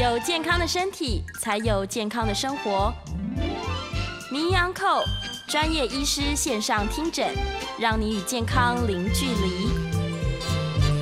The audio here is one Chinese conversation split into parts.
有健康的身体，才有健康的生活。名扬扣专业医师线上听诊，让你与健康零距离。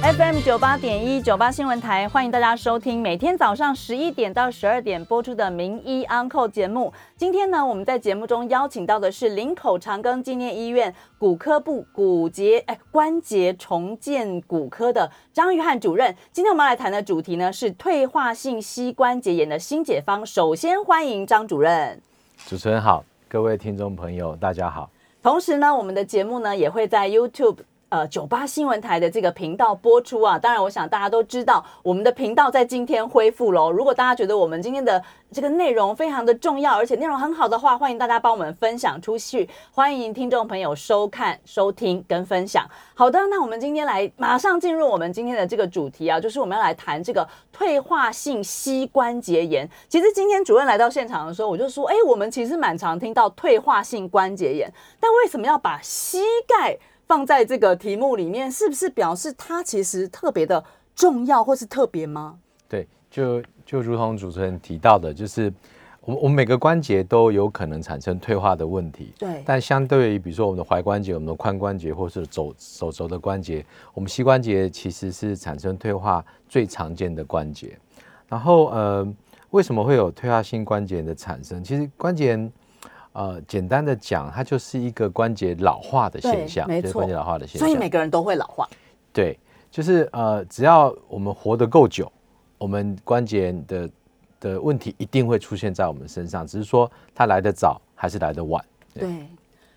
FM 九八点一九八新闻台，欢迎大家收听每天早上十一点到十二点播出的《名医 Uncle》节目。今天呢，我们在节目中邀请到的是林口长庚纪念医院骨科部骨节哎关节重建骨科的张玉汉主任。今天我们来谈的主题呢是退化性膝关节炎的新解方。首先欢迎张主任。主持人好，各位听众朋友大家好。同时呢，我们的节目呢也会在 YouTube。呃，九八新闻台的这个频道播出啊，当然，我想大家都知道，我们的频道在今天恢复喽。如果大家觉得我们今天的这个内容非常的重要，而且内容很好的话，欢迎大家帮我们分享出去，欢迎听众朋友收看、收听跟分享。好的，那我们今天来马上进入我们今天的这个主题啊，就是我们要来谈这个退化性膝关节炎。其实今天主任来到现场的时候，我就说，哎，我们其实蛮常听到退化性关节炎，但为什么要把膝盖？放在这个题目里面，是不是表示它其实特别的重要，或是特别吗？对，就就如同主持人提到的，就是我们我们每个关节都有可能产生退化的问题。对。但相对于比如说我们的踝关节、我们的髋关节，或是肘手肘的关节，我们膝关节其实是产生退化最常见的关节。然后呃，为什么会有退化性关节的产生？其实关节。呃，简单的讲，它就是一个关节老化的现象，没错，关节老化的现象。所以每个人都会老化。对，就是呃，只要我们活得够久，我们关节的的问题一定会出现在我们身上，只是说它来得早还是来得晚。对。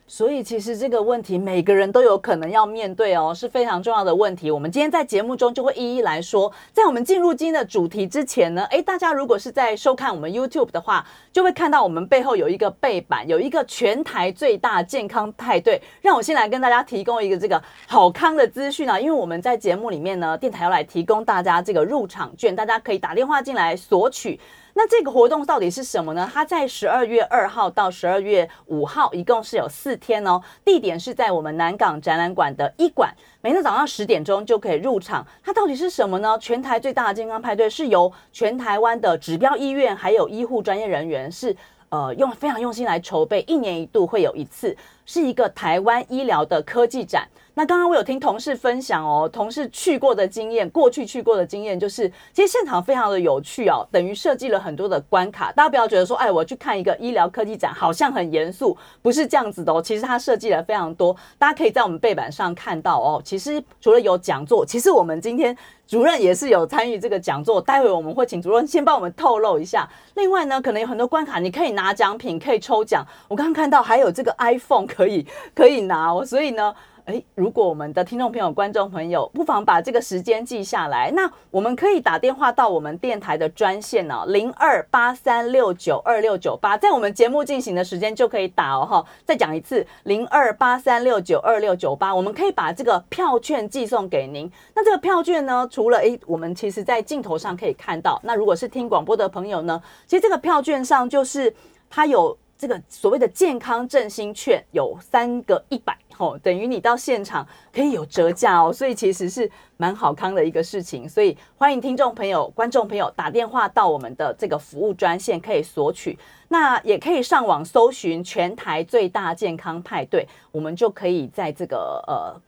所以其实这个问题每个人都有可能要面对哦，是非常重要的问题。我们今天在节目中就会一一来说。在我们进入今天的主题之前呢，哎，大家如果是在收看我们 YouTube 的话，就会看到我们背后有一个背板，有一个全台最大健康派对。让我先来跟大家提供一个这个好康的资讯啊，因为我们在节目里面呢，电台要来提供大家这个入场券，大家可以打电话进来索取。那这个活动到底是什么呢？它在十二月二号到十二月五号，一共是有四天哦。地点是在我们南港展览馆的一馆，每天早上十点钟就可以入场。它到底是什么呢？全台最大的健康派对是由全台湾的指标医院还有医护专业人员是呃用非常用心来筹备，一年一度会有一次，是一个台湾医疗的科技展。那刚刚我有听同事分享哦，同事去过的经验，过去去过的经验就是，其实现场非常的有趣哦，等于设计了很多的关卡。大家不要觉得说，哎，我去看一个医疗科技展，好像很严肃，不是这样子的哦。其实它设计了非常多，大家可以在我们背板上看到哦。其实除了有讲座，其实我们今天主任也是有参与这个讲座。待会我们会请主任先帮我们透露一下。另外呢，可能有很多关卡，你可以拿奖品，可以抽奖。我刚刚看到还有这个 iPhone 可以可以拿哦，所以呢。哎，如果我们的听众朋友、观众朋友不妨把这个时间记下来，那我们可以打电话到我们电台的专线哦，零二八三六九二六九八，在我们节目进行的时间就可以打哦哈。再讲一次，零二八三六九二六九八，我们可以把这个票券寄送给您。那这个票券呢，除了哎，我们其实在镜头上可以看到，那如果是听广播的朋友呢，其实这个票券上就是它有。这个所谓的健康振兴券有三个一百吼，等于你到现场可以有折价哦，所以其实是蛮好康的一个事情。所以欢迎听众朋友、观众朋友打电话到我们的这个服务专线可以索取，那也可以上网搜寻全台最大健康派对，我们就可以在这个呃。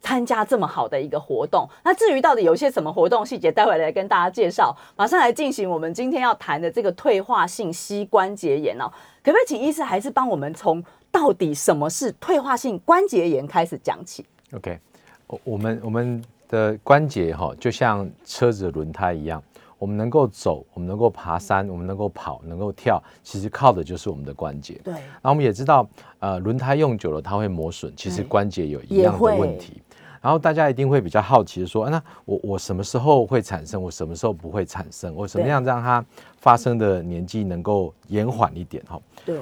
参加这么好的一个活动，那至于到底有些什么活动细节，待会来跟大家介绍。马上来进行我们今天要谈的这个退化性膝关节炎哦，可不可以请医师还是帮我们从到底什么是退化性关节炎开始讲起？OK，我我们我们的关节哈，就像车子的轮胎一样，我们能够走，我们能够爬山，我们能够跑，能够跳，其实靠的就是我们的关节。对，那我们也知道，呃，轮胎用久了它会磨损，其实关节有一样的问题。然后大家一定会比较好奇的说，那我我什么时候会产生？我什么时候不会产生？我什么样让它发生的年纪能够延缓一点？哈，对，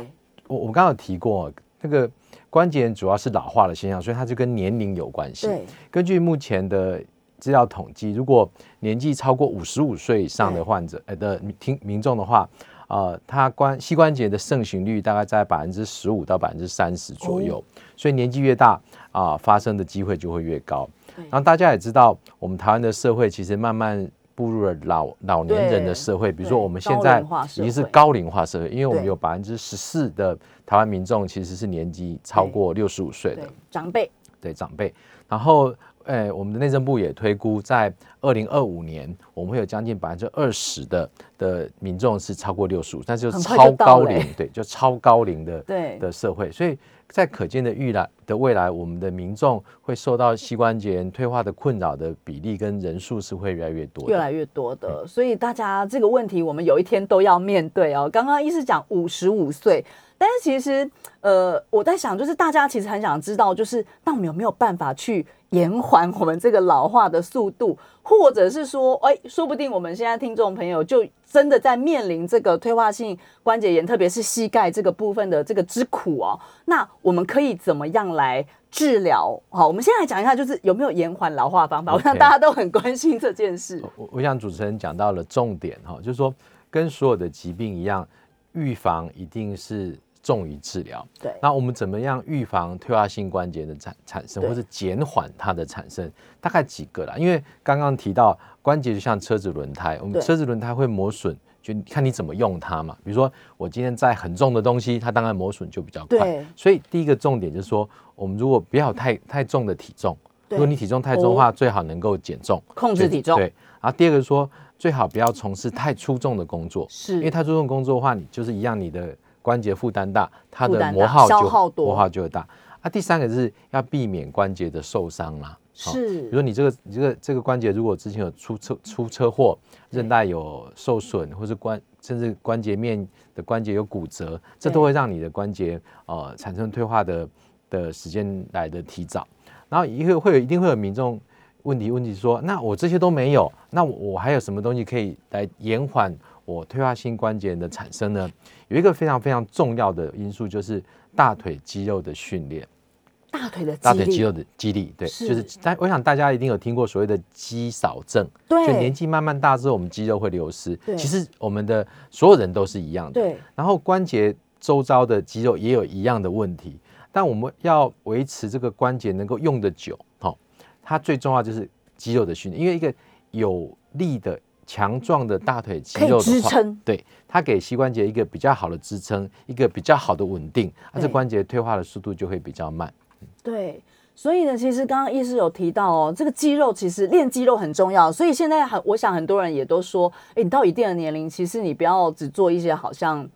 我我刚刚有提过，那个关节主要是老化的现象，所以它就跟年龄有关系。对，根据目前的资料统计，如果年纪超过五十五岁以上的患者，呃的听民众的话。呃，它关膝关节的盛行率大概在百分之十五到百分之三十左右，所以年纪越大啊，发生的机会就会越高。然后大家也知道，我们台湾的社会其实慢慢步入了老老年人的社会，比如说我们现在已经是高龄化社会，因为我们有百分之十四的台湾民众其实是年纪超过六十五岁的，长辈。对长辈。然后，诶，我们的内政部也推估，在二零二五年，我们会有将近百分之二十的的民众是超过六十五，但是就超高龄，对，就超高龄的对。的社会，所以在可见的预来的未来，我们的民众会受到膝关节退化的困扰的比例跟人数是会越来越多。越来越多的，所以大家这个问题我们有一天都要面对哦。刚刚医师讲五十五岁，但是其实呃，我在想，就是大家其实很想知道，就是那我们有没有办法去延缓我们这个老化的速度，或者是说，哎，说不定我们现在听众朋友就真的在面临这个退化性关节炎，特别是膝盖这个部分的这个之苦哦。那我们可以怎么样来治疗？好，我们先来讲一下，就是有没有延缓老化方法。我想大家都很关心这件事。我我想主持人讲到了重点哈，就是说跟所有的疾病一样，预防一定是重于治疗。对那我们怎么样预防退化性关节的产产生，或是减缓它的产生？大概几个啦，因为刚刚提到关节就像车子轮胎，我们对车子轮胎会磨损。就看你怎么用它嘛，比如说我今天载很重的东西，它当然磨损就比较快对。所以第一个重点就是说，我们如果不要太太重的体重，如果你体重太重的话，最好能够减重。控制体重对，然后第二个说，最好不要从事太出重的工作，是因为太出重的工作的话，你就是一样，你的关节负担大，它的磨耗就磨耗就会大。啊，第三个是要避免关节的受伤啦。好比如说你这个你这个这个关节如果之前有出车出车祸，韧带有受损，或是关甚至关节面的关节有骨折，这都会让你的关节呃产生退化的的时间来的提早。然后一会会有一定会有民众问题问题说，那我这些都没有，那我我还有什么东西可以来延缓我退化性关节炎的产生呢？有一个非常非常重要的因素就是大腿肌肉的训练。大腿的肌大腿肌肉的肌力，对，是就是大，我想大家一定有听过所谓的肌少症，对就年纪慢慢大之后，我们肌肉会流失对。其实我们的所有人都是一样的，对然后关节周遭的肌肉也有一样的问题，但我们要维持这个关节能够用得久，好、它最重要就是肌肉的训练，因为一个有力的、强壮的大腿肌肉的话，支撑对它给膝关节一个比较好的支撑，一个比较好的稳定，啊，这关节退化的速度就会比较慢。对。所以呢，其实刚刚医师有提到哦，这个肌肉其实练肌肉很重要。所以现在很，我想很多人也都说，哎，你到一定的年龄，其实你不要只做一些好像，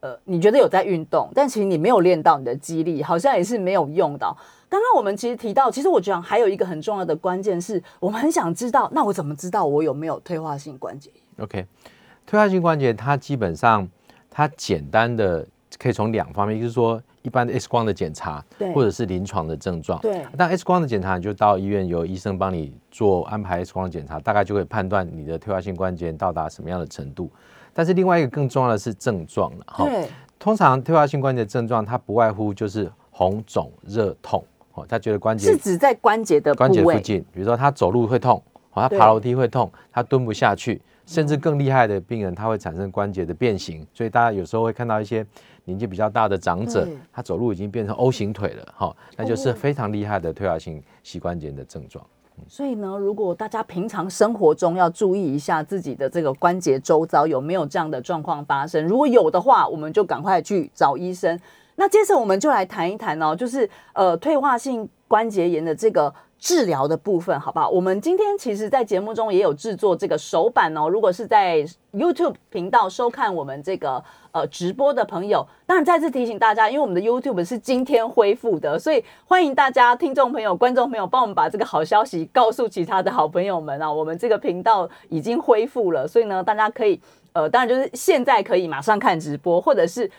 呃，你觉得有在运动，但其实你没有练到你的肌力，好像也是没有用到。刚刚我们其实提到，其实我觉得还有一个很重要的关键是，我们很想知道，那我怎么知道我有没有退化性关节炎？OK，退化性关节它基本上它简单的可以从两方面，就是说一般的 X 光的检查对，或者是临床的症状。对但 X 光的检查你就到医院由医生帮你做安排 X 光检查，大概就会判断你的退化性关节炎到达什么样的程度。但是另外一个更重要的是症状了哈。对，通常退化性关节症状它不外乎就是红肿、热、痛。哦，他觉得关节是指在关节的。关节附近，比如说他走路会痛，哦，他爬楼梯会痛，他蹲不下去，甚至更厉害的病人，他会产生关节的变形。所以大家有时候会看到一些年纪比较大的长者，他走路已经变成 O 型腿了，哈、那就是哦非常厉害的退化性膝关节的症状。所以呢，如果大家平常生活中要注意一下自己的这个关节周遭有没有这样的状况发生，如果有的话，我们就赶快去找医生。那接着我们就来谈一谈哦，就是呃退化性关节炎的这个治疗的部分，好不好？我们今天其实，在节目中也有制作这个手板哦。如果是在 YouTube 频道收看我们这个呃直播的朋友，当然再次提醒大家，因为我们的 YouTube 是今天恢复的，所以欢迎大家听众朋友、观众朋友帮我们把这个好消息告诉其他的好朋友们啊。我们这个频道已经恢复了，所以呢，大家可以呃，当然就是现在可以马上看直播，或者是。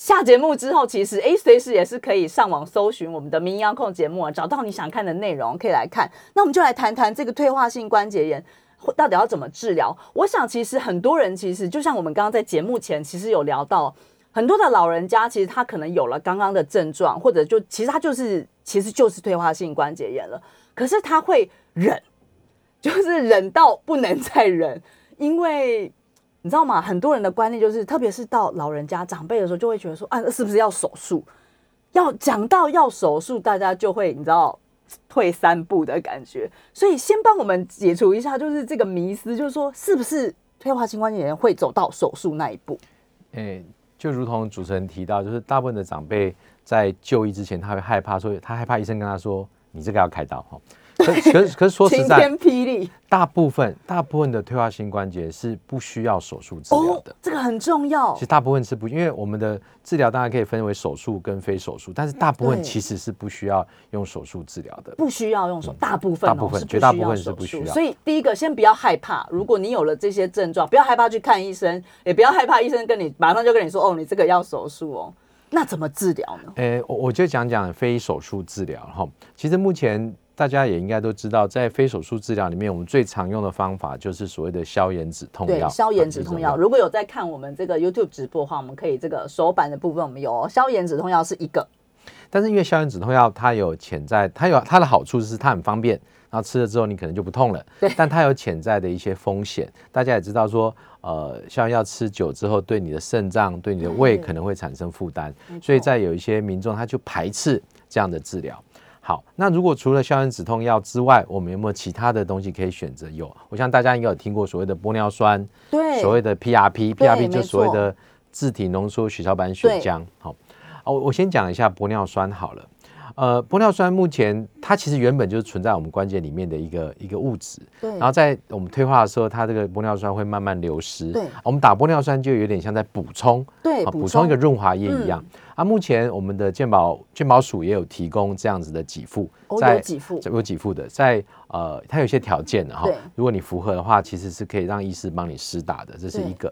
下节目之后，其实诶，随时也是可以上网搜寻我们的民谣控节目啊，找到你想看的内容，可以来看。那我们就来谈谈这个退化性关节炎到底要怎么治疗。我想，其实很多人其实就像我们刚刚在节目前其实有聊到，很多的老人家其实他可能有了刚刚的症状，或者就其实他就是其实就是退化性关节炎了，可是他会忍，就是忍到不能再忍，因为。你知道吗？很多人的观念就是，特别是到老人家长辈的时候，就会觉得说，啊，是不是要手术？要讲到要手术，大家就会你知道退三步的感觉。所以先帮我们解除一下，就是这个迷思，就是说是不是退化性关节炎会走到手术那一步？诶、就如同主持人提到，就是大部分的长辈在就医之前，他会害怕说，他害怕医生跟他说，你这个要开刀哈。可可是可是说实在晴天，霹雳大部分大部分的退化性关节是不需要手术治疗的。这个很重要其实。大部分是不，因为我们的治疗当然可以分为手术跟非手术，但是大部分其实是不需要用手术治疗的。不需要用手，大部分、哦、大部分是不绝大部分需要手是不需要所以第一个，先不要害怕，如果你有了这些症状，不要害怕去看医生，也不要害怕医生跟你马上就跟你说，哦，你这个要手术哦。那怎么治疗呢？诶，我我就讲讲非手术治疗哈。其实目前大家也应该都知道，在非手术治疗里面，我们最常用的方法就是所谓的消炎止痛对药。，消炎止痛药。啊如果有在看我们这个 YouTube 直播的话，我们可以这个手板的部分我们有哦消炎止痛药是一个，但是因为消炎止痛药它有潜在，它有它的好处是它很方便，然后吃了之后你可能就不痛了。对但它有潜在的一些风险，大家也知道说，呃，消炎药吃久之后，对你的肾脏、对你的胃可能会产生负担所以在有一些民众他就排斥这样的治疗。好，那如果除了消炎止痛药之外，我们有没有其他的东西可以选择？有，我想大家应该有听过所谓的玻尿酸，对，所谓的 PRP，PRP 对就所谓的自体浓缩血小板血浆。好，哦，我我先讲一下玻尿酸好了。呃，玻尿酸目前它其实原本就是存在我们关节里面的一个一个物质，对然后在我们退化的时候，它这个玻尿酸会慢慢流失。对我们打玻尿酸就有点像在补充，啊，对补补充一个润滑液一样。啊，目前我们的健保健保署也有提供这样子的给付，哦在有给付有给付的，在呃，它有一些条件的哈。如果你符合的话，其实是可以让医师帮你施打的，这是一个。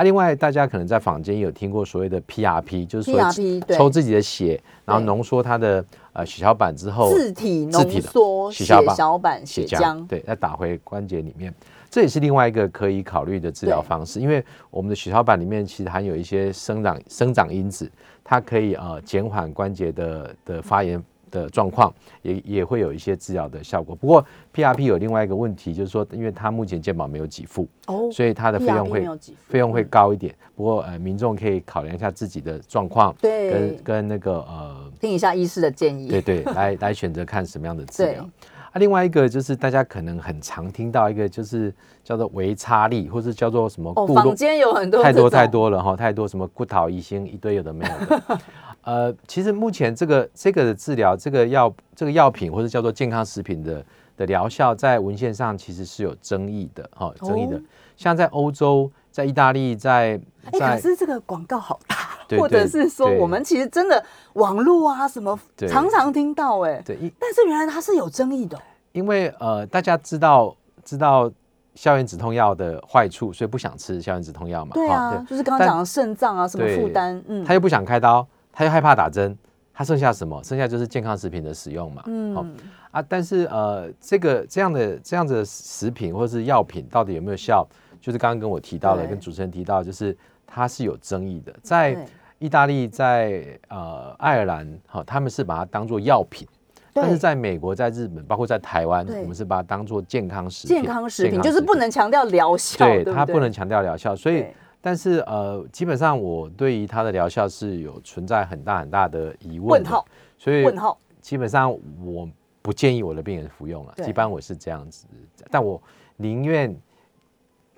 啊，另外大家可能在坊间有听过所谓的 PRP，就是说 PRP 抽自己的血，然后浓缩它的呃血小板之后，自体浓自体的缩血血小板血浆，对，再打回关节里面，这也是另外一个可以考虑的治疗方式。因为我们的血小板里面其实含有一些生长生长因子，它可以呃减缓关节的的发炎的状况，也也会有一些治疗的效果。不过 PRP 有另外一个问题，就是说，因为它目前健保没有给付，哦，所以它的费用会费用会嗯高一点。不过呃，民众可以考量一下自己的状况，对跟跟那个呃。听一下医师的建议，对对，来 来选择看什么样的治对疗。啊，另外一个就是大家可能很常听到一个，就是叫做维差力，或是叫做什么哦，固坊间有很多太多太多了哈，太多什么骨桃一星一堆有的没有的。呃，其实目前这个这个的治疗，这个药这个药品或者叫做健康食品的的疗效，在文献上其实是有争议的哈，争议的。哦像在欧洲、在意大利、在哎、可是这个广告好大，对或者是说我们其实真的网络啊什么常常听到哎、对，但是原来它是有争议的。哦、因为呃，大家知道知道消炎止痛药的坏处，所以不想吃消炎止痛药嘛。哈对啊，就是刚刚但讲的肾脏啊什么对负担，嗯，他又不想开刀，他又害怕打针，他剩下什么？剩下就是健康食品的使用嘛。嗯好啊，但是呃，这个这样的这样子的食品或是药品到底有没有效？就是刚刚跟我提到的，跟主持人提到，就是它是有争议的。在意大利，在呃爱尔兰，好、他们是把它当做药品。但是在美国、在日本，包括在台湾，我们是把它当做健康食品。健康食品就是不能强调疗效，对它不能强调疗效，所以对但是呃，基本上我对于它的疗效是有存在很大很大的疑问的问号，所以问号，基本上我不建议我的病人服用了，对一般我是这样子，但我宁愿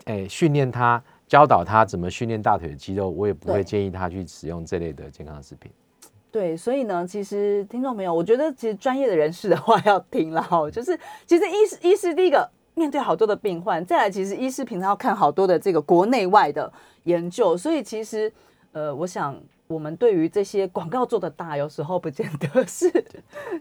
诶训练他，教导他怎么训练大腿的肌肉，我也不会建议他去使用这类的健康食品。对，所以呢，其实听众朋友，我觉得其实专业的人士的话要听了哈，就是其实医师医师第一个面对好多的病患，再来其实医师平常要看好多的这个国内外的研究，所以其实呃，我想我们对于这些广告做的大，有时候不见得 是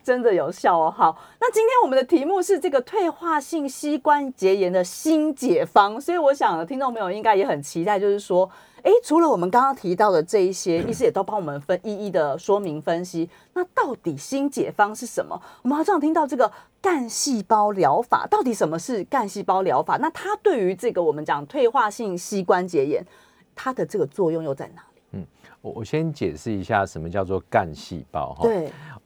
真的有效哦。好，那今天我们的题目是这个退化性膝关节炎的新解方，所以我想听众朋友应该也很期待，就是说。诶，除了我们刚刚提到的这一些，医师也都帮我们分一一的说明分析。那到底新解方是什么？我们好像听到这个干细胞疗法，到底什么是干细胞疗法？那它对于这个我们讲退化性膝关节炎，它的这个作用又在哪里？我我先解释一下什么叫做干细胞哈。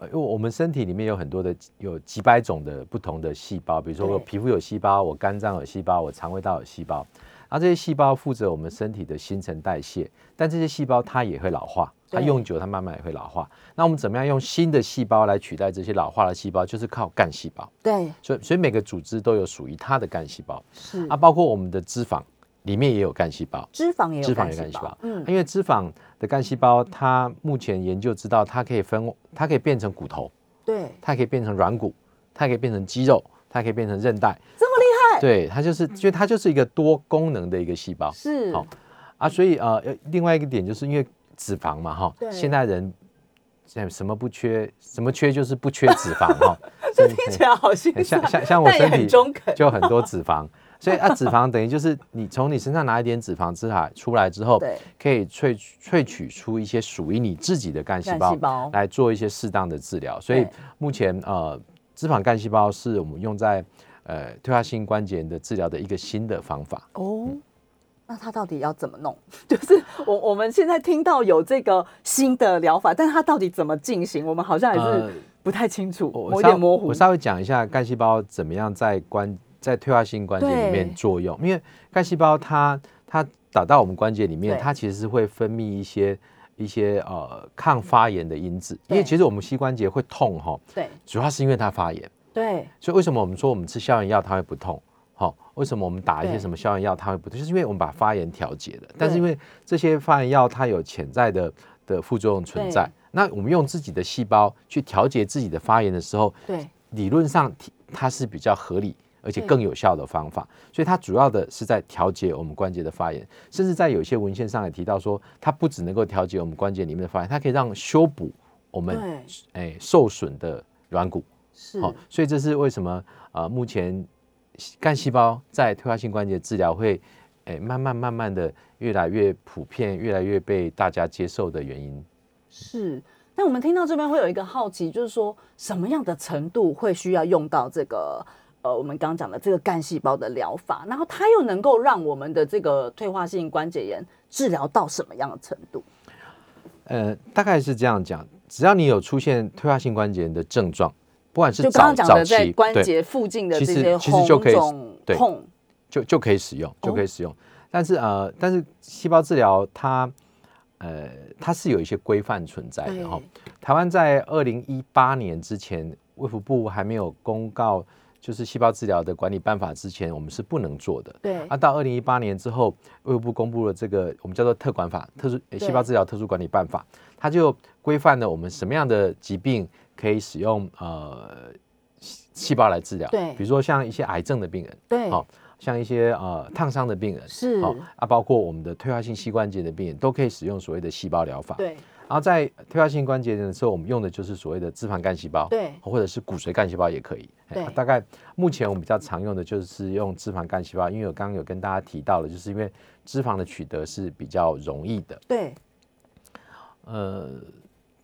因为我们身体里面有很多的有几百种的不同的细胞，比如说我皮肤有细胞，我肝脏有细胞，我肠胃道有细胞。然后这些细胞负责我们身体的新陈代谢，但这些细胞它也会老化，它用久它慢慢也会老化。那我们怎么样用新的细胞来取代这些老化的细胞？就是靠干细胞。对，所以所以每个组织都有属于它的干细胞是啊，包括我们的脂肪里面也有干细胞。脂肪也有脂肪干细有干细胞，嗯，因为脂肪的干细胞，它目前研究知道，它可以分，它可以变成骨头，对，它可以变成软骨，它可以变成肌肉，它可以变成韧带。这么厉害，对，它就是，因为它就是一个多功能的一个细胞。是，好。啊。所以呃，呃另外一个点就是因为脂肪嘛，哈对，现代人现在什么不缺，什么缺就是不缺脂肪哈。这听起来好心酸，像像像我身体中肯，就很多脂肪，所以啊，脂肪等于就是你从你身上拿一点脂肪之海出来之后，可以萃萃取出一些属于你自己的干细胞来做一些适当的治疗。所以目前呃，脂肪干细胞是我们用在呃退化性关节炎的治疗的一个新的方法。哦。那它到底要怎么弄？就是我我们现在听到有这个新的疗法，但它到底怎么进行，我们好像还呃是不太清楚，我有点模糊我。稍微讲一下干细胞怎么样在关在退化性关节里面作用，因为干细胞它它打到我们关节里面，它其实是会分泌一些一些呃抗发炎的因子，因为其实我们膝关节会痛哈，对。主要是因为它发炎，对。所以为什么我们说我们吃消炎药它会不痛？好、为什么我们打一些什么消炎药它会不痛？就是因为我们把发炎调节了，但是因为这些发炎药它有潜在的的副作用存在，那我们用自己的细胞去调节自己的发炎的时候，对。理论上它是比较合理而且更有效的方法，所以它主要的是在调节我们关节的发炎，甚至在有些文献上也提到说，它不只能够调节我们关节里面的发炎，它可以让修补我们对哎受损的软骨。是好、所以这是为什么呃目前干细胞在退化性关节治疗会哎慢慢慢慢的越来越普遍，越来越被大家接受的原因。是。那我们听到这边会有一个好奇，就是说什么样的程度会需要用到这个呃我们刚刚讲的这个干细胞的疗法，然后它又能够让我们的这个退化性关节炎治疗到什么样的程度？呃，大概是这样讲，只要你有出现退化性关节炎的症状，不管是就刚刚讲的在关对节附近的这些红肿痛，就就可以使用，就可以使用。但是呃，但是细胞治疗它呃它是有一些规范存在的哈。台湾在二零一八年之前，卫福部还没有公告就是细胞治疗的管理办法之前，我们是不能做的。对啊，到二零一八年之后，卫福部公布了这个我们叫做特管法，特殊呃细胞治疗特殊管理办法，它就规范了我们什么样的疾病可以使用呃细细胞来治疗。对比如说像一些癌症的病人，对，好、像一些呃烫伤的病人，是好、啊，包括我们的退化性膝关节的病人，都可以使用所谓的细胞疗法。对然后在退化性关节炎的时候，我们用的就是所谓的脂肪干细胞，对或者是骨髓干细胞也可以。哎对啊大概目前我们比较常用的就是用脂肪干细胞，因为我刚刚有跟大家提到了，就是因为脂肪的取得是比较容易的。对呃，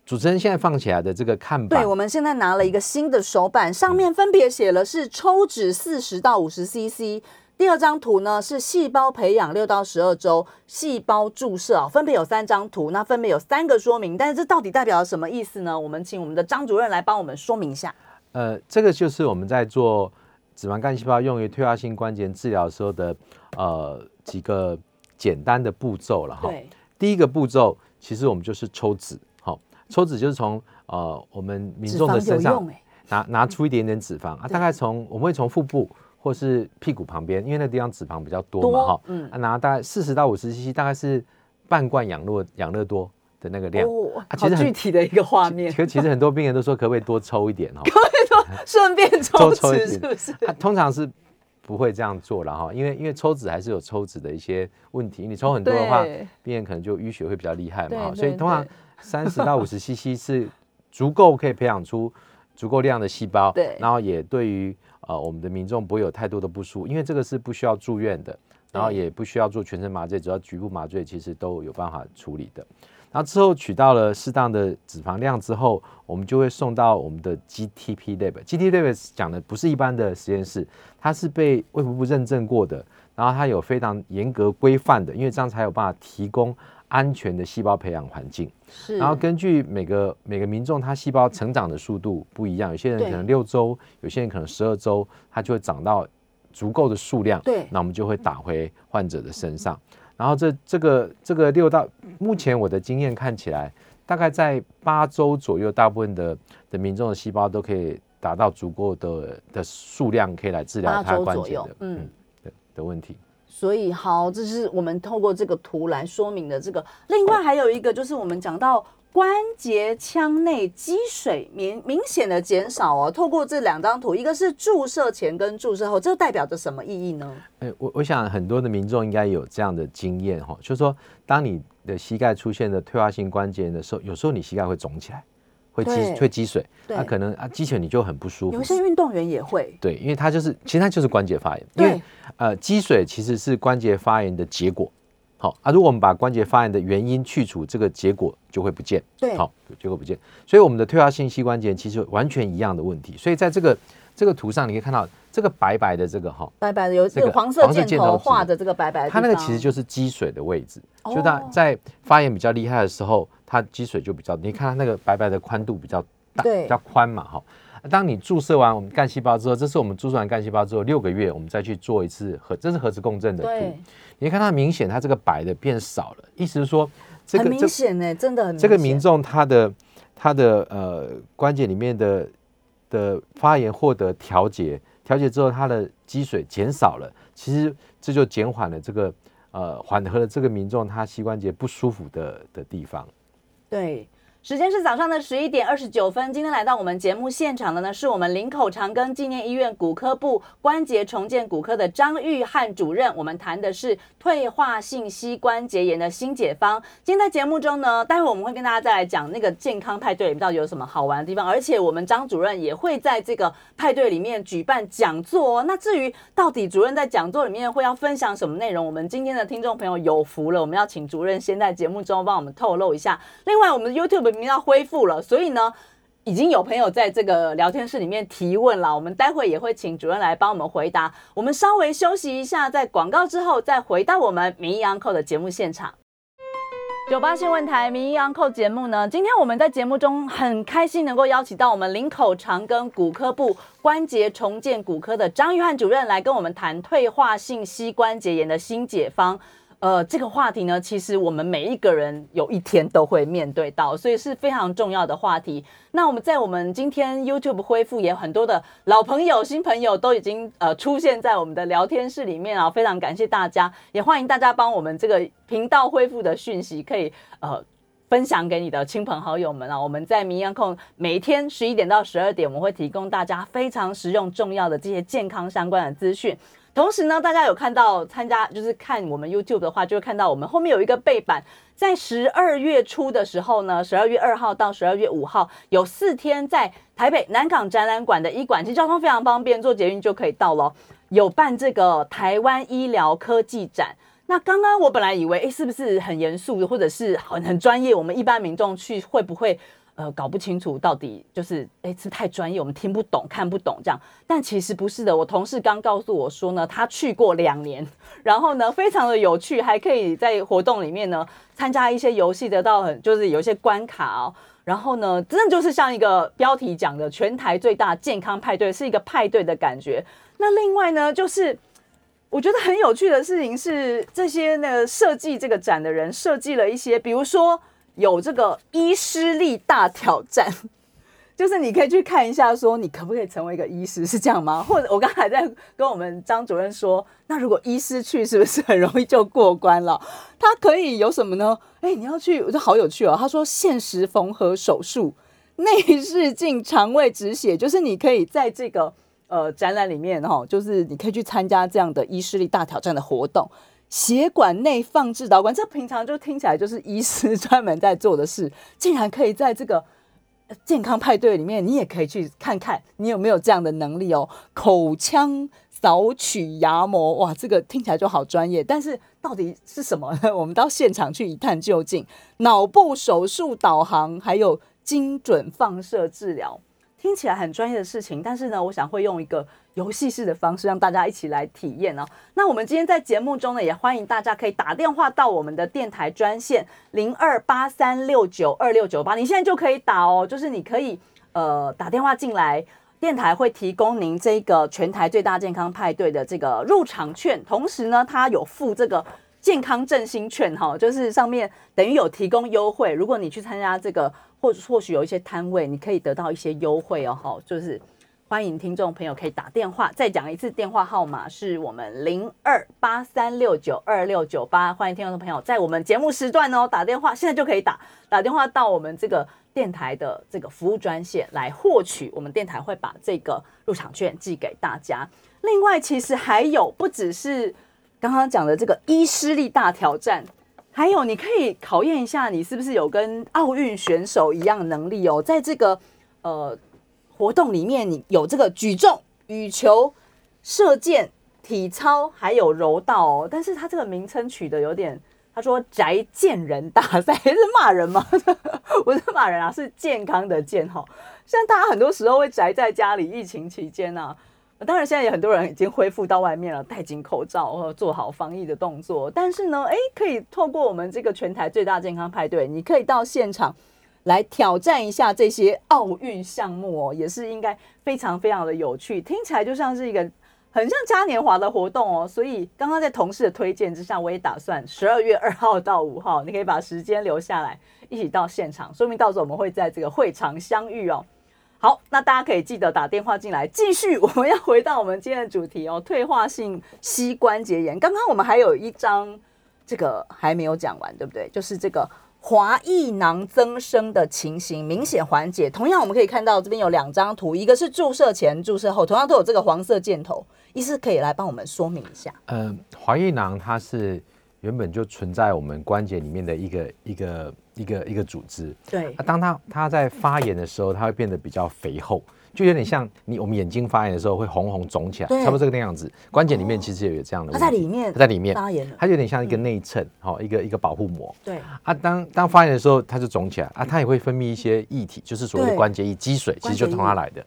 主持人现在放起来的这个看板对，，我们现在拿了一个新的手板，上面分别写了是抽脂四十到五十 CC。第二张图呢是细胞培养六到十二周，细胞注射啊，分别有三张图，那分别有三个说明，但是这到底代表了什么意思呢？我们请我们的张主任来帮我们说明一下。呃，这个就是我们在做脂肪干细胞用于退化性关节治疗的时候的呃几个简单的步骤了哈。对第一个步骤其实我们就是抽脂，好、抽脂就是从呃我们民脂众的身上拿拿出一点点脂肪啊，大概从我们会从腹部或是屁股旁边，因为那地方脂肪比较多嘛哈，嗯啊拿大概四十到五十 CC，大概是半罐养乐养乐多的那个量。哦，啊其实很具体的一个画面，可其实很多病人都说可不可以多抽一点 哈，顺便抽抽抽一点脂是不是？啊，通常是不会这样做了哈，因为因为抽脂还是有抽脂的一些问题，你抽很多的话，病人可能就淤血会比较厉害嘛所以通常三十到五十 CC 是足够可以培养出足够量的细胞，对然后也对于呃我们的民众不会有太多的不舒服，因为这个是不需要住院的，然后也不需要做全身麻醉，只要局部麻醉其实都有办法处理的。然后之后取到了适当的脂肪量之后，我们就会送到我们的 GTP lab。GTP lab 讲的不是一般的实验室，它是被卫福部认证过的，然后它有非常严格规范的，因为这样才有办法提供安全的细胞培养环境。是，然后根据每个每个民众他细胞成长的速度不一样，有些人可能六周，有些人可能十二周，它就会长到足够的数量，对。那我们就会打回患者的身上。然后这这个这个六到目前我的经验看起来，大概在八周左右，大部分的的民众的细胞都可以达到足够的的数量，可以来治疗八它周左右关节的。嗯。嗯的的问题。所以好，这是我们透过这个图来说明的这个。另外还有一个就是我们讲到关节腔内积水明明显的减少哦。透过这两张图，一个是注射前跟注射后，这代表着什么意义呢？哎、我我想很多的民众应该有这样的经验哈，就是说，当你的膝盖出现了退化性关节炎的时候，有时候你膝盖会肿起来，会对积会积水，对那可能啊积水你就很不舒服有。些运动员也会。对，因为它就是其实它就是关节发炎，因为呃积水其实是关节发炎的结果。好啊，如果我们把关节发炎的原因去除，这个结果就会不见。对好，结果不见。所以我们的退化性膝关节炎其实完全一样的问题。所以在这个这个图上，你可以看到这个白白的这个哈，白白的有这个这个黄色箭头画的这个白白的，它那个其实就是积水的位置，哦就它在发炎比较厉害的时候，它积水就比较，你看它那个白白的宽度比较大，对比较宽嘛，哈。当你注射完我们干细胞之后，这是我们注射完干细胞之后六个月，我们再去做一次核，这是核磁共振的图对，，你看它明显它这个白的变少了，意思是说这很个很明显呢，真的很这个民众他的他的呃关节里面的的发炎获得调节，调节之后它的积水减少了，其实这就减缓了这个呃缓和了这个民众他膝关节不舒服的的地方。对，时间是早上的十一点二十九分。今天来到我们节目现场的呢，是我们林口长庚纪念医院骨科部关节重建骨科的张玉汉主任。我们谈的是退化性膝关节炎的新解方。今天在节目中呢，待会我们会跟大家再来讲那个健康派对里面到底有什么好玩的地方，而且我们张主任也会在这个派对里面举办讲座哦。那至于到底主任在讲座里面会要分享什么内容，我们今天的听众朋友有福了，我们要请主任先在节目中帮我们透露一下。另外，我们的 YouTube 频道恢复了，所以呢。已经有朋友在这个聊天室里面提问了，我们待会也会请主任来帮我们回答。我们稍微休息一下，在广告之后再回到我们名医央扣的节目现场。九八新闻台名医央扣节目呢，今天我们在节目中很开心能够邀请到我们林口长庚骨科部关节重建骨科的张玉汉主任来跟我们谈退化性膝关节炎的新解方。呃，这个话题呢，其实我们每一个人有一天都会面对到，所以是非常重要的话题。那我们在我们今天 YouTube 恢复，也有很多的老朋友、新朋友都已经呃出现在我们的聊天室里面啊，非常感谢大家，也欢迎大家帮我们这个频道恢复的讯息可以呃。分享给你的亲朋好友们啊！我们在名央控每天十一点到十二点，我们会提供大家非常实用、重要的这些健康相关的资讯。同时呢，大家有看到参加就是看我们 YouTube 的话，就会看到我们后面有一个背板，在十二月初的时候呢，十二月二号到十二月五号有四天在台北南港展览馆的医馆，其实交通非常方便，坐捷运就可以到了。有办这个台湾医疗科技展。那刚刚我本来以为，哎，是不是很严肃，或者是很很专业？我们一般民众去会不会呃搞不清楚到底就是哎是太专业，我们听不懂、看不懂这样？但其实不是的。我同事刚告诉我说呢，他去过两年，然后呢非常的有趣，还可以在活动里面呢参加一些游戏，得到很就是有一些关卡哦。然后呢，真的就是像一个标题讲的，全台最大健康派对，是一个派对的感觉。那另外呢，就是。我觉得很有趣的事情是，这些呢设计这个展的人设计了一些，比如说有这个医师力大挑战，就是你可以去看一下，说你可不可以成为一个医师，是这样吗？或者我刚才在跟我们张主任说，那如果医师去，是不是很容易就过关了？他可以有什么呢？哎，你要去，我觉得好有趣哦。他说限时缝合手术、内视镜肠胃止血，就是你可以在这个。呃，展览里面哈，就是你可以去参加这样的医师力大挑战的活动，血管内放置导管，这平常就听起来就是医师专门在做的事，竟然可以在这个健康派对里面，你也可以去看看你有没有这样的能力哦。口腔扫取牙膜，哇，这个听起来就好专业，但是到底是什么呢？我们到现场去一探究竟。脑部手术导航，还有精准放射治疗。听起来很专业的事情，但是呢，我想会用一个游戏式的方式让大家一起来体验哦。那我们今天在节目中呢，也欢迎大家可以打电话到我们的电台专线零二八三六九二六九八，你现在就可以打哦，就是你可以呃打电话进来。电台会提供您这个全台最大健康派对的这个入场券，同时呢，它有附这个健康振兴券哈，就是上面等于有提供优惠。如果你去参加这个，或或许有一些摊位，你可以得到一些优惠哦哈，就是欢迎听众朋友可以打电话。再讲一次，电话号码是我们零二八三六九二六九八，欢迎听众朋友在我们节目时段哦打电话，现在就可以打打电话到我们这个。电台的这个服务专线来获取，我们电台会把这个入场券寄给大家。另外，其实还有不只是刚刚讲的这个医师力大挑战，还有你可以考验一下你是不是有跟奥运选手一样能力哦。在这个呃活动里面，你有这个举重、羽球、射箭、体操，还有柔道哦。但是它这个名称取得有点。他说：“宅健人大赛 是骂人吗？不是骂人啊，是健康的健哈。现在大家很多时候会宅在家里，疫情期间呢，当然现在也很多人已经恢复到外面了，戴紧口罩或做好防疫的动作。但是呢，哎，可以透过我们这个全台最大健康派对，你可以到现场来挑战一下这些奥运项目哦，也是应该非常非常的有趣，听起来就像是一个。”很像嘉年华的活动哦，所以刚刚在同事的推荐之下，我也打算十二月二号到五号，你可以把时间留下来，一起到现场，说明到时候我们会在这个会场相遇哦。好，那大家可以记得打电话进来，继续我们要回到我们今天的主题哦，退化性膝关节炎。刚刚我们还有一张这个还没有讲完，对不对？就是这个。滑液囊增生的情形明显缓解。同样，我们可以看到这边有两张图，一个是注射前、注射后，同样都有这个黄色箭头。医师可以来帮我们说明一下。嗯，滑液囊它是原本就存在我们关节里面的一个一个一个一个组织。对。当它它在发炎的时候，它会变得比较肥厚。就有点像你我们眼睛发炎的时候会红红肿起来，差不多这个样子。关节里面其实也有这样的。它在里面，它在里面发炎它有点像一个内衬，好一个一个保护膜。对。啊，当当发炎的时候，它就肿起来啊，它也会分泌一些液体，就是所谓的关节液积水，其实就从它来的。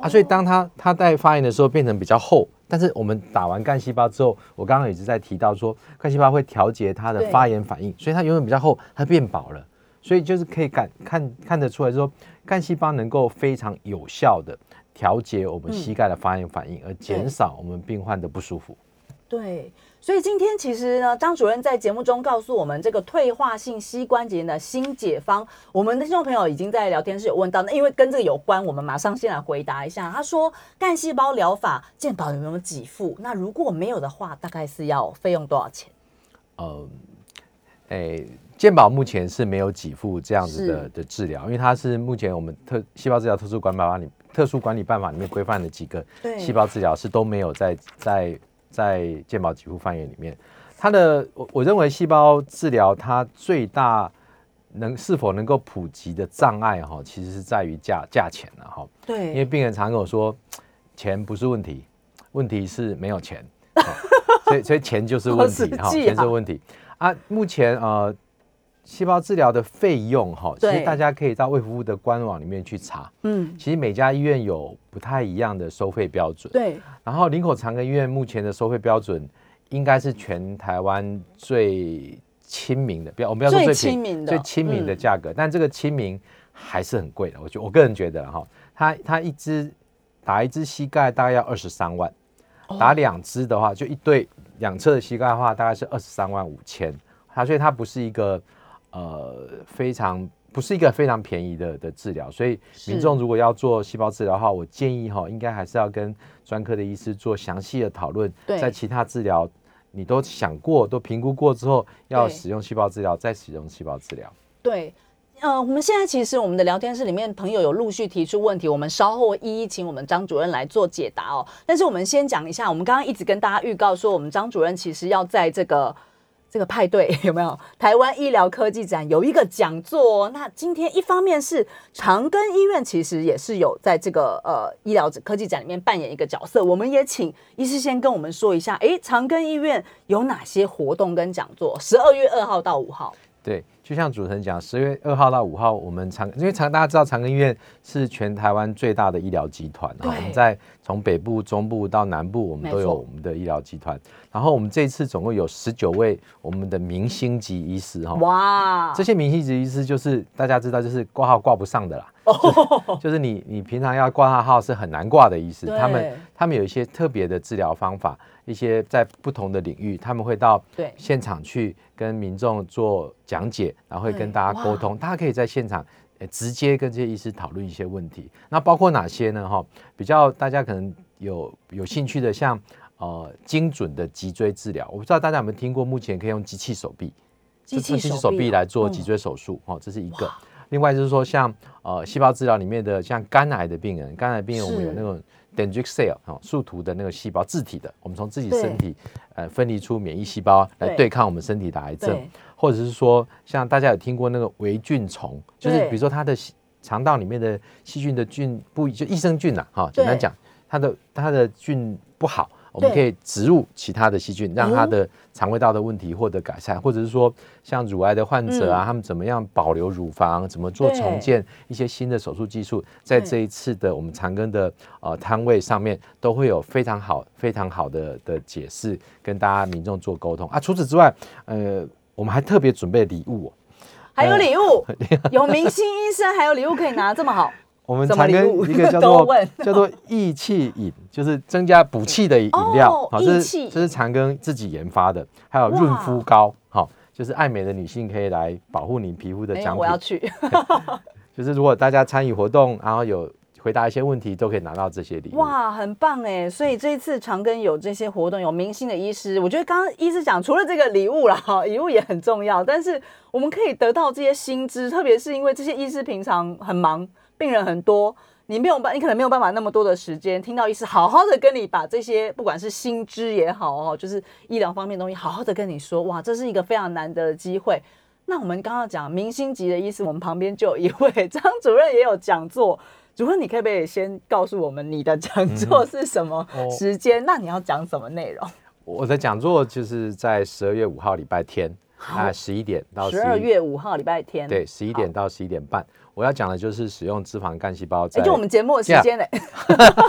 啊，所以当它它在发炎的时候变成比较厚，但是我们打完干细胞之后，我刚刚一直在提到说，干细胞会调节它的发炎反应，所以它永远比较厚，它变薄了，所以就是可以感看看得出来说，干细胞能够非常有效的。调节我们膝盖的发炎反应，而减少我们病患的不舒服。对，所以今天其实呢，张主任在节目中告诉我们这个退化性膝关节的新解方。我们的听众朋友已经在聊天室有问到，那因为跟这个有关，我们马上先来回答一下。他说，干细胞疗法健保有没有给付？那如果没有的话，大概是要费用多少钱？呃，哎，健保目前是没有给付这样子的的治疗，因为它是目前我们特细胞治疗特殊管法里。特殊管理办法里面规范的几个细胞治疗是都没有在在在健保给付范围里面。它的我我认为细胞治疗它最大能是否能够普及的障碍哈，其实是在于价价钱了哈。对，因为病人常跟我说，钱不是问题，问题是没有钱，所以所以钱就是问题哈，钱是问题啊。目前呃。细胞治疗的费用，哈，其实大家可以到卫福部的官网里面去查。嗯，其实每家医院有不太一样的收费标准。对。然后林口长庚医院目前的收费标准，应该是全台湾最亲民的，不要我们不要说最亲民的最亲民的价格，但这个亲民还是很贵的。我觉我个人觉得哈，他他一支打一支膝盖大概要二十三万，打两支的话，就一对两侧的膝盖的话，大概是二十三万五千。它所以它不是一个。呃，非常不是一个非常便宜的的治疗，所以民众如果要做细胞治疗的话，我建议哈，应该还是要跟专科的医师做详细的讨论。在其他治疗你都想过、都评估过之后，要使用细胞治疗，再使用细胞治疗。对，呃，我们现在其实我们的聊天室里面朋友有陆续提出问题，我们稍后一一请我们张主任来做解答哦。但是我们先讲一下，我们刚刚一直跟大家预告说，我们张主任其实要在这个。这个派对有没有？台湾医疗科技展有一个讲座，那今天一方面是长庚医院，其实也是有在这个呃医疗科技展里面扮演一个角色。我们也请医师先跟我们说一下，哎，长庚医院有哪些活动跟讲座？十二月二号到五号。对。就像主持人讲，十月二号到五号，我们长因为长大家知道长庚医院是全台湾最大的医疗集团，对我们在从北部、中部到南部，我们都有我们的医疗集团。然后我们这一次总共有十九位我们的明星级医师哈，哇，这些明星级医师就是大家知道，就是挂号挂不上的啦。就是你你平常要挂他号是很难挂的医师，他们他们有一些特别的治疗方法，一些在不同的领域，他们会到对。现场去跟民众做讲解，然后会跟大家沟通，大家可以在现场。呃直接跟这些医师讨论一些问题，那包括哪些呢？哈，比较大家可能有有兴趣的，像呃精准的脊椎治疗，我不知道大家有没有听过，目前可以用机器手臂，机器手臂来做嗯。脊椎手术，哦，这是一个。另外就是说像，呃细胞治疗里面的像肝癌的病人，肝癌病人我们有那种 dendritic cell 哦树突的那个细胞自体的，我们从自己身体呃分离出免疫细胞来对对抗我们身体的癌症，或者是说像大家有听过那个维菌虫，就是比如说它的细肠道里面的细菌的菌不就益生菌呐、哈、简单讲，它的它的菌不好，我们可以植入其他的细菌，让它哦。的肠胃道的问题获得改善，或者是说像乳癌的患者啊，他们怎么样保留乳房，怎么做重建，一些新的手术技术，在对。这一次的我们长庚的呃摊位上面都会有非常好、非常好的的解释，跟大家民众做沟通。啊。除此之外，呃，我们还特别准备礼物、哦。还有礼物，有明星医生，还有礼物可以拿，这么好，我们什么长庚一个叫 都做 叫做益气饮，就是增加补气的饮料哦，好，这是这是长庚自己研发的，还有润肤膏，好，就是爱美的女性可以来保护你皮肤的奖我要品。去。就是如果大家参与活动，然后有回答一些问题，都可以拿到这些礼物。哇，很棒哎！所以这一次长庚有这些活动，有明星的医师，我觉得刚刚医师讲，除了这个礼物啦，哈，礼物也很重要，但是我们可以得到这些薪资，特别是因为这些医师平常很忙，病人很多。你没有办，你可能没有办法那么多的时间听到医师好好的跟你把这些不管是薪资也好哦，就是医疗方面的东西好好的跟你说，哇，这是一个非常难得的机会。那我们刚刚讲明星级的医师，我们旁边就有一位 张主任也有讲座。主任，你可不可以先告诉我们你的讲座是什么哦时间？那你要讲什么内容？我的讲座就是在十二月五号礼拜天，啊，十一点到十二月五号礼拜天，对，十一点到十一点半。我要讲的就是使用脂肪干细胞就我们节目的时间嘞。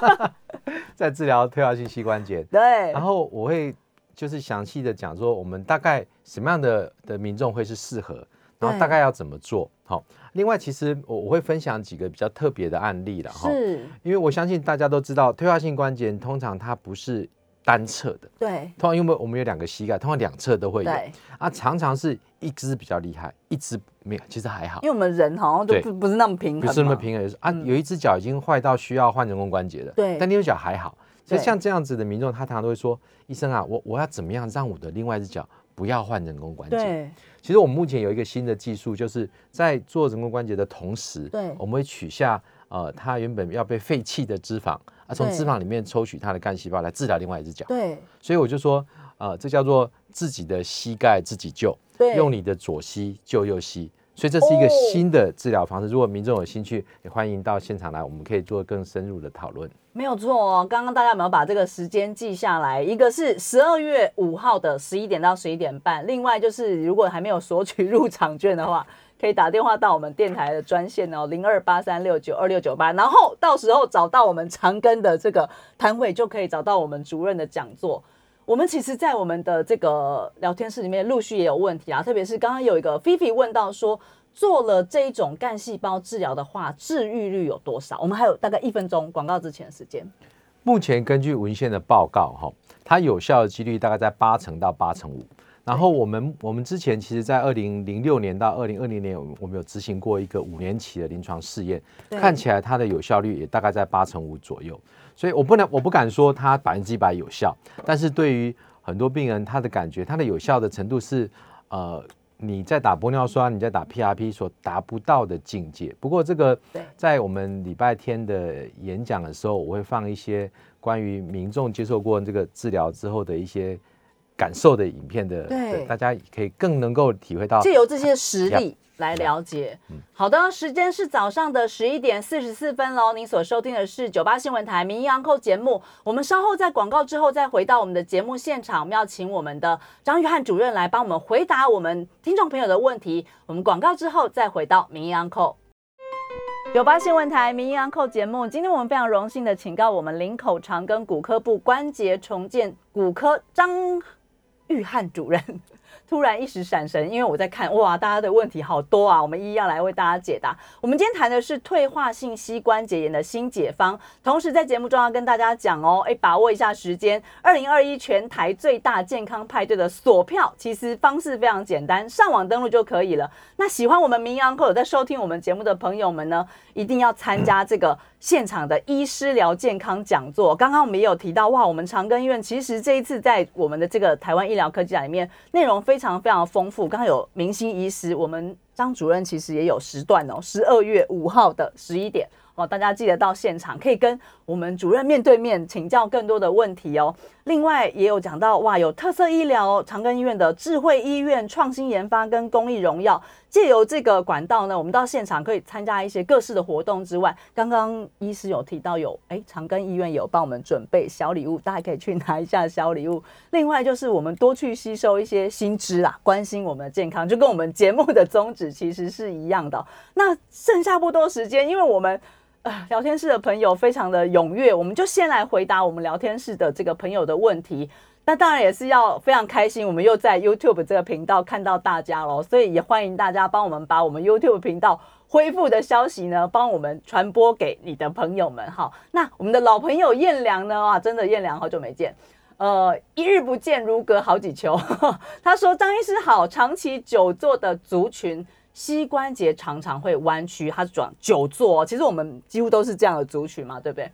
在治疗退化性膝关节。对然，后我会就是详细的讲说，我们大概什么样的的民众会是适合，然后大概要怎么做。好，另外其实我我会分享几个比较特别的案例了哈，是，因为我相信大家都知道，退化性关节通常它不是单侧的，对，通常因为我们有两个膝盖，通常两侧都会有，啊，常常是一只比较厉害，一只没有，其实还好。因。为我们人好像就不不是那么平衡，不是那么平衡啊，有一只脚已经坏到需要换人工关节了，对。但另一只脚还好。所以像这样子的民众，他常常都会说：“医生啊，我我要怎么样让我的另外一只脚不要换人工关节？”对。其实我们目前有一个新的技术，就是在做人工关节的同时，对。我们会取下呃它原本要被废弃的脂肪啊，从对脂肪里面抽取它的干细胞来治疗另外一只脚。对所以我就说，呃，这叫做自己的膝盖自己救，对，用你的左膝救右膝。所以这是一个哦新的治疗方式。如果民众有兴趣，也欢迎到现场来，我们可以做更深入的讨论。没有错哦，刚刚大家有没有把这个时间记下来？一个是十二月五号的十一点到十一点半，另外就是如果还没有索取入场券的话，可以打电话到我们电台的专线哦，零二八三六九二六九八，然后到时候找到我们长庚的这个摊位，就可以找到我们主任的讲座。我们其实，在我们的这个聊天室里面，陆续也有问题啊，特别是刚刚有一个菲菲问到说，做了这一种干细胞治疗的话，治愈率有多少？我们还有大概一分钟广告之前的时间。目前根据文献的报告，哈，它有效的几率大概在八成到八成五。然后我们我们之前其实，在二零零六年到二零二零年，我们我们有执行过一个五年期的临床试验，看起来它的有效率也大概在八成五左右。所以我不能我不敢说它百分之一百有效，但是对于很多病人，他的感觉，它的有效的程度是呃你在打玻尿酸、你在打 PRP 所达不到的境界。不过这个在我们礼拜天的演讲的时候，我会放一些关于民众接受过这个治疗之后的一些感受的影片的，对大家可以更能够体会到借由这些实例来了解。好的，时间是早上的十一点四十四分喽。您所收听的是九八新闻台民意央扣节目。我们稍后在广告之后再回到我们的节目现场，我们要请我们的张玉汉主任来帮我们回答我们听众朋友的问题。我们广告之后再回到民意央扣。九八新闻台民意安扣节目，今天我们非常荣幸的请到我们林口长庚骨科部关节重建骨科张玉汉主任。突然一时闪神，因为我在看哇，大家的问题好多啊，我们一一要来为大家解答。我们今天谈的是退化性膝关节炎的新解方，同时在节目中要跟大家讲哦，哎，把握一下时间，二零二一全台最大健康派对的锁票，其实方式非常简单，上网登录就可以了。那喜欢我们民谣课有在收听我们节目的朋友们呢，一定要参加这个。现场的医师聊健康讲座，刚刚我们也有提到，哇，我们长庚医院其实这一次在我们的这个台湾医疗科技展里面，内容非常非常丰富。刚刚有明星医师，我们张主任其实也有时段哦，十二月五号的十一点。哦，大家记得到现场，可以跟我们主任面对面请教更多的问题哦。另外也有讲到，哇，有特色医疗长庚医院的智慧医院创新研发跟公益荣耀，借由这个管道呢，我们到现场可以参加一些各式的活动之外，刚刚医师有提到有，哎，长庚医院有帮我们准备小礼物，大家可以去拿一下小礼物。另外就是我们多去吸收一些新知啦，关心我们的健康，就跟我们节目的宗旨其实是一样的。那剩下不多时间，因为我们。呃，聊天室的朋友非常的踊跃，我们就先来回答我们聊天室的这个朋友的问题。那当然也是要非常开心，我们又在 YouTube 这个频道看到大家喽，所以也欢迎大家帮我们把我们 YouTube 频道恢复的消息呢，帮我们传播给你的朋友们。好，那我们的老朋友燕良呢？啊，真的燕良好久没见，呃，一日不见如隔好几秋。他说：“张医师好，长期久坐的族群。”膝关节常常会弯曲，它转久坐。其实我们几乎都是这样的族群嘛，对不对？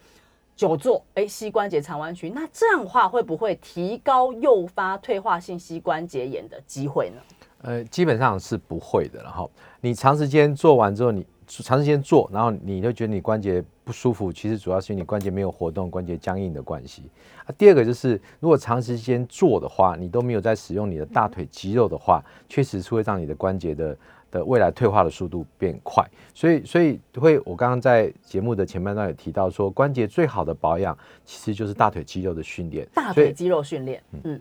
久坐，哎，膝关节常弯曲，那这样的话会不会提高诱发退化性膝关节炎的机会呢？呃，基本上是不会的。然后你长时间做完之后，你长时间做，然后你就觉得你关节不舒服，其实主要是因为你关节没有活动，关节僵硬的关系。啊，第二个就是，如果长时间做的话，你都没有在使用你的大腿肌肉的话，确实是会让你的关节的。的未来退化的速度变快，所以所以会我刚刚在节目的前半段有提到说，关节最好的保养其实就是大腿肌肉的训练。大腿肌肉训练，嗯，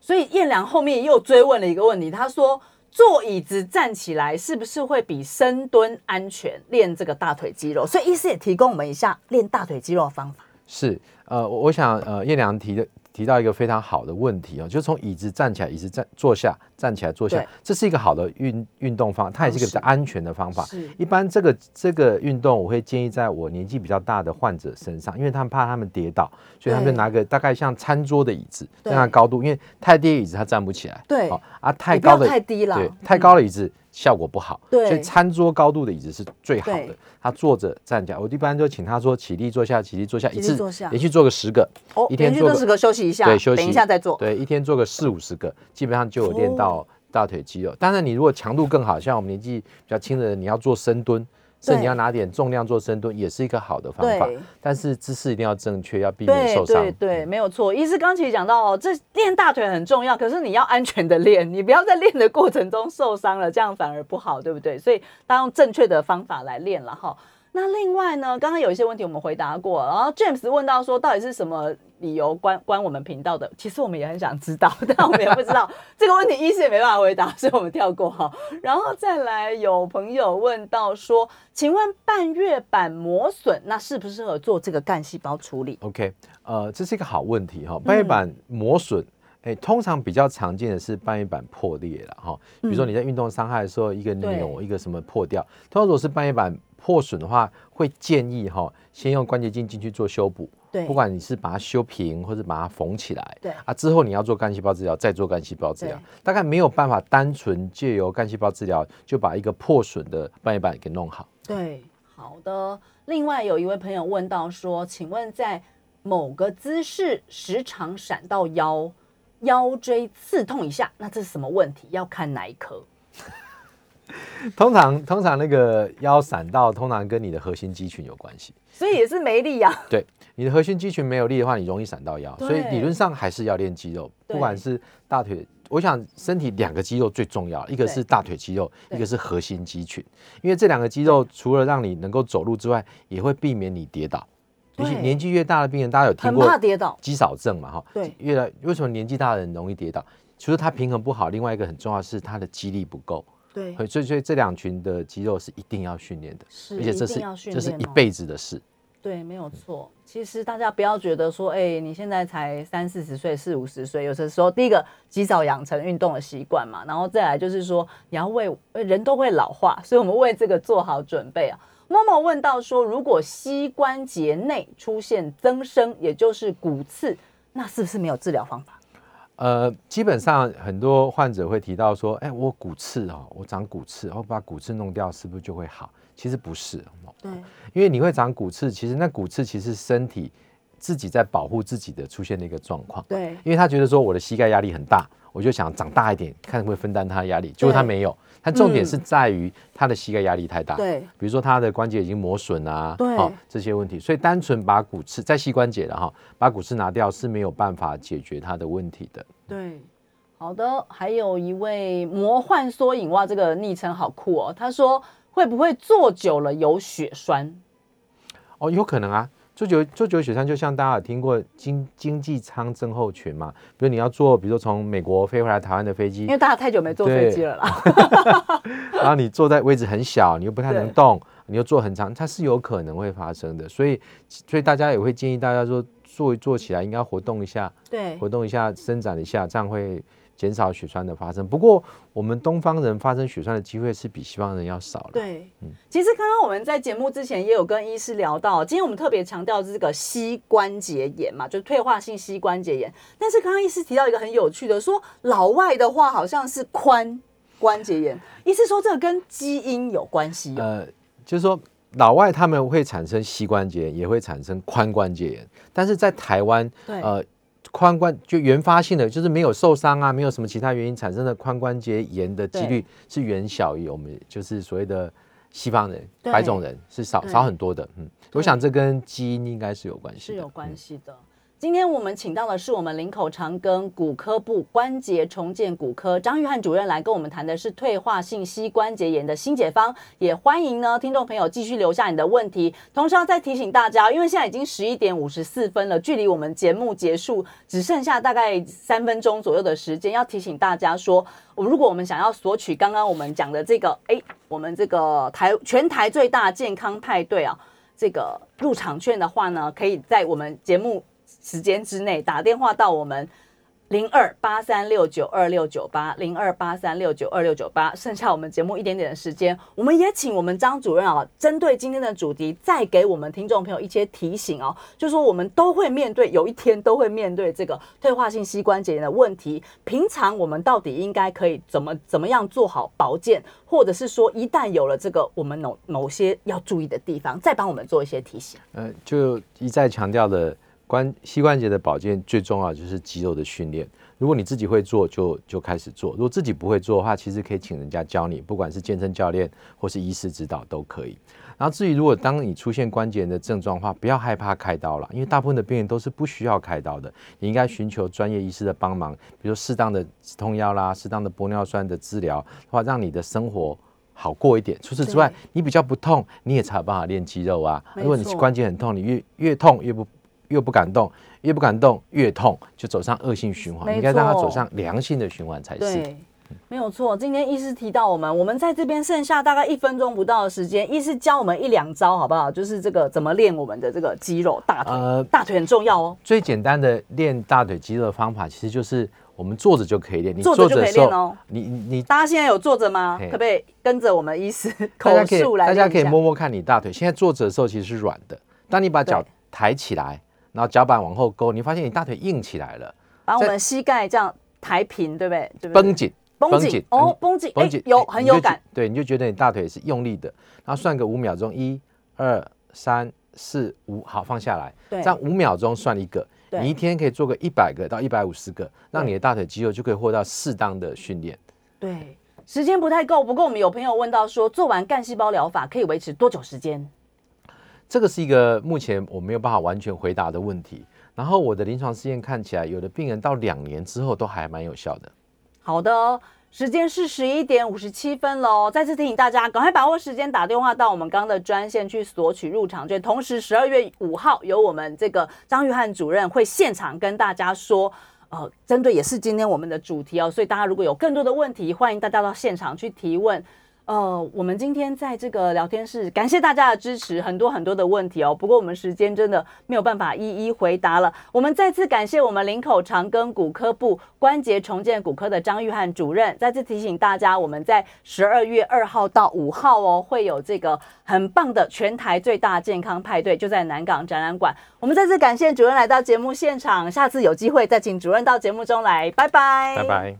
所以燕良后面又追问了一个问题，他说坐椅子站起来是不是会比深蹲安全？练这个大腿肌肉，所以医师也提供我们一下练大腿肌肉的方法。是，呃，我想呃燕良提的。提到一个非常好的问题哦，就从椅子站起来，椅子站坐下，站起来坐下，这是一个好的运运动方，它也是一个比较安全的方法。一般这个这个运动，我会建议在我年纪比较大的患者身上，因为他们怕他们跌倒，所以他们就拿个大概像餐桌的椅子，那样高度，因为太低的椅子他站不起来。对，啊，太高的太低了，对，太高的椅子。效果不好，对，所以餐桌高度的椅子是最好的。他坐着站起来，我一般就请他说起立坐下，起立坐下，一次连续做个十个，一天做十个休息一下，对，休息，等一下再做，对，一天做个四五十个，基本上就有练到大腿肌肉。当然，你如果强度更好，像我们年纪比较轻的人，你要做深蹲。所以你要拿点重量做深蹲，也是一个好的方法。但是姿势一定要正确，要避免受伤。对对，没有错。医师刚其实讲到哦，这练大腿很重要，可是你要安全的练，你不要在练的过程中受伤了，这样反而不好，对不对？所以当用正确的方法来练了哈。那另外呢，刚刚有一些问题我们回答过，然后 James 问到说，到底是什么理由关关我们频道的？其实我们也很想知道，但我们也不知道这个问题，一是也没办法回答，所以我们跳过哈。然后再来有朋友问到说，请问半月板磨损，那适不适合做这个干细胞处理？OK，呃，这是一个好问题哈。半月板磨损，哎，通常比较常见的是半月板破裂了哈。比如说你在运动伤害的时候，一个扭一个什么破掉，通常如果是半月板。破损的话，会建议哈，先用关节镜进去做修补。对，不管你是把它修平或者把它缝起来。对啊，之后你要做干细胞治疗，再做干细胞治疗，大概没有办法单纯借由干细胞治疗就把一个破损的半月板给弄好。对，好的。另外有一位朋友问到说，请问在某个姿势时常闪到腰腰椎刺痛一下，那这是什么问题？要看哪一科？通常，通常那个腰闪到，通常跟你的核心肌群有关系，所以也是没力呀。对，你的核心肌群没有力的话，你容易闪到腰。所以理论上还是要练肌肉，不管是大腿我想身体两个肌肉最重要，一个是大腿肌肉，一个是核心肌群。因为这两个肌肉除了让你能够走路之外，也会避免你跌倒。尤其年纪越大的病人，大家有听很过怕跌倒。肌少症嘛？哈，对越来为什么年纪大的人容易跌倒？除了他平衡不好，另外一个很重要的是他的肌力不够。对，所以所以这两群的肌肉是一定要训练的，是而且这是一定要训这是一辈子的事。对，没有错。其实大家不要觉得说，哎、你现在才三四十岁、四五十岁，有的时候第一个及早养成运动的习惯嘛，然后再来就是说，你要为呃人都会老化，所以我们为这个做好准备啊。默默问到说，如果膝关节内出现增生，也就是骨刺，那是不是没有治疗方法？呃，基本上很多患者会提到说，哎，我骨刺哦，我长骨刺，我把骨刺弄掉，是不是就会好？其实不是，哦对，因为你会长骨刺，其实那骨刺其实身体自己在保护自己的出现的一个状况。对，因为他觉得说我的膝盖压力很大，我就想长大一点，看会分担他的压力。结果他没有，他重点是在于他的膝盖压力太大。对，比如说他的关节已经磨损啊，对哦这些问题，所以单纯把骨刺在膝关节的哈，把骨刺拿掉是没有办法解决他的问题的。对，好的，还有一位魔幻缩影哇，这个昵称好酷哦。他说会不会坐久了有血栓？哦，有可能啊。做久做久雪山，就像大家有听过经经济舱症候群嘛，比如你要坐，比如说从美国飞回来台湾的飞机因，为大家太久没坐飞对机了啦。然后你坐在位置很小，你又不太能对动，你又坐很长，它是有可能会发生的。所以，所以大家也会建议大家说，坐一坐起来应该活动一下，对活动一下，伸展一下，这样会减少血栓的发生。不过，我们东方人发生血栓的机会是比西方人要少了。对，嗯其实刚刚我们在节目之前也有跟医师聊到，今天我们特别强调这个膝关节炎嘛，就是退化性膝关节炎。但是刚刚医师提到一个很有趣的，说老外的话好像是髋关节炎，医师说这个跟基因有关系哦。呃，就是说老外他们会产生膝关节炎，也会产生髋关节炎，但是在台湾，对呃，髋关就原发性的，就是没有受伤啊，没有什么其他原因产生的髋关节炎的几率是远小于我们就是所谓的西方人、对白种人是少少很多的。嗯，我想这跟基因应该是有关系的。是有关嗯系的。今天我们请到的是我们林口长庚骨科部关节重建骨科张玉汉主任来跟我们谈的是退化性膝关节炎的新解方，也欢迎呢听众朋友继续留下你的问题。同时要再提醒大家，因为现在已经十一点五十四分了，距离我们节目结束只剩下大概三分钟左右的时间，要提醒大家说，如果我们想要索取刚刚我们讲的这个，哎，我们这个台全台最大健康派对啊。这个入场券的话呢，可以在我们节目时间之内打电话到我们零二八三六九二六九八零二八三六九二六九八。剩下我们节目一点点的时间，我们也请我们张主任啊，针对今天的主题，再给我们听众朋友一些提醒哦，就说我们都会面对，有一天都会面对这个退化性膝关节炎的问题。平常我们到底应该可以怎么怎么样做好保健，或者是说一旦有了这个我们某某些要注意的地方，再帮我们做一些提醒。呃，就一再强调的关膝关节的保健最重要就是肌肉的训练。如果你自己会做就，就开始做；如果自己不会做的话，其实可以请人家教你，不管是健身教练或是医师指导都可以。然后至于如果当你出现关节炎的症状的话，不要害怕开刀了，因为大部分的病人都是不需要开刀的。你应该寻求专业医师的帮忙，比如说适当的止痛药啦、适当的玻尿酸的治疗，的话让你的生活好过一点。除此之外，你比较不痛，你也才有办法练肌肉啊。如果你关节很痛，你越越痛越不越不敢动，越不敢动越痛，就走上恶性循环。没应该让它走上良性的循环才是。对，没有错。今天医师提到我们，我们在这边剩下大概一分钟不到的时间，医师教我们一两招，好不好？就是这个怎么练我们的这个肌肉，大腿，呃，大腿很重要哦。最简单的练大腿肌肉的方法，其实就是我们坐着就可以练。你坐着就可以练哦你你你大家现在有坐着吗？可不可以跟着我们医师口述来大家可以摸摸看你大腿。现在坐着的时候其实是软的，当你把脚抬起来，然后脚板往后勾，你发现你大腿硬起来了，把我们膝盖这样抬平，对不对？对不对绷紧。绷绷紧紧哦，你绷紧，绷紧，哎有很有感。对，你就觉得你大腿是用力的，然后算个五秒钟，一、二、三、四、五，好，放下来。对这样五秒钟算一个，对你一天可以做个一百个到一百五十个，让你的大腿肌肉就可以获得适当的训练。对，时间不太够，不过我们有朋友问到说，做完干细胞疗法可以维持多久时间？这个是一个目前我没有办法完全回答的问题。然后我的临床试验看起来，有的病人到两年之后都还蛮有效的。好的，时间是十一点五十七分喽。再次提醒大家，赶快把握时间打电话到我们刚刚的专线去索取入场券。同时，十二月五号有我们这个张玉汉主任会现场跟大家说，呃，针对也是今天我们的主题哦，所以大家如果有更多的问题，欢迎大家到现场去提问。呃，我们今天在这个聊天室，感谢大家的支持，很多很多的问题哦。不过我们时间真的没有办法一一回答了。我们再次感谢我们林口长庚骨科部关节重建骨科的张玉汉主任。再次提醒大家，我们在十二月二号到五号哦，会有这个很棒的全台最大健康派对，就在南港展览馆。我们再次感谢主任来到节目现场，下次有机会再请主任到节目中来，拜拜，拜拜。